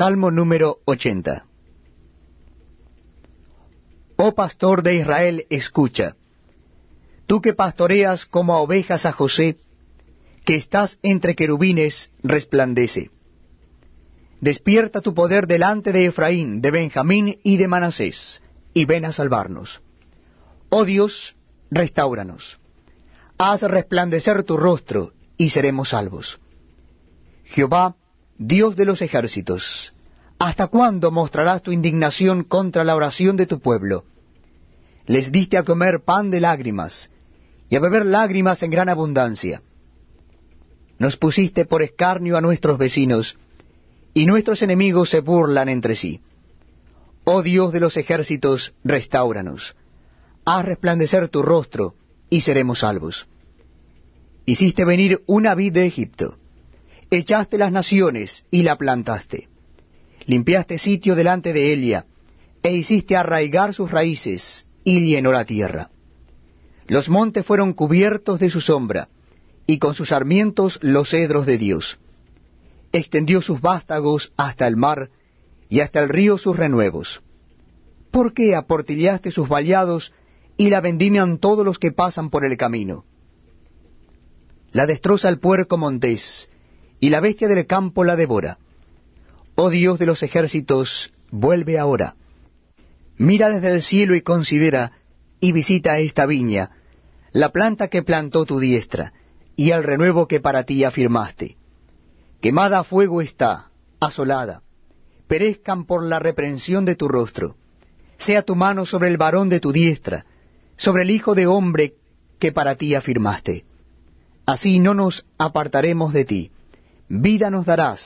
Salmo número 80. Oh pastor de Israel, escucha. Tú que pastoreas como a ovejas a José, que estás entre querubines, resplandece. Despierta tu poder delante de Efraín, de Benjamín y de Manasés, y ven a salvarnos. Oh Dios, restauranos. Haz resplandecer tu rostro, y seremos salvos. Jehová, Dios de los ejércitos, ¿hasta cuándo mostrarás tu indignación contra la oración de tu pueblo? Les diste a comer pan de lágrimas, y a beber lágrimas en gran abundancia. Nos pusiste por escarnio a nuestros vecinos, y nuestros enemigos se burlan entre sí. Oh Dios de los ejércitos, restauranos. Haz resplandecer tu rostro, y seremos salvos. Hiciste venir una vid de Egipto. Echaste las naciones y la plantaste. Limpiaste sitio delante de Elia, e hiciste arraigar sus raíces, y llenó la tierra. Los montes fueron cubiertos de su sombra, y con sus sarmientos los cedros de Dios extendió sus vástagos hasta el mar, y hasta el río sus renuevos. ¿Por qué aportillaste sus vallados y la vendimian todos los que pasan por el camino? La destroza el puerco montés, y la bestia del campo la devora. Oh Dios de los ejércitos, vuelve ahora. Mira desde el cielo y considera, y visita esta viña, la planta que plantó tu diestra, y el renuevo que para ti afirmaste Quemada a fuego está, asolada. Perezcan por la reprensión de tu rostro. Sea tu mano sobre el varón de tu diestra, sobre el hijo de hombre que para ti afirmaste. Así no nos apartaremos de ti. Vida nos darás,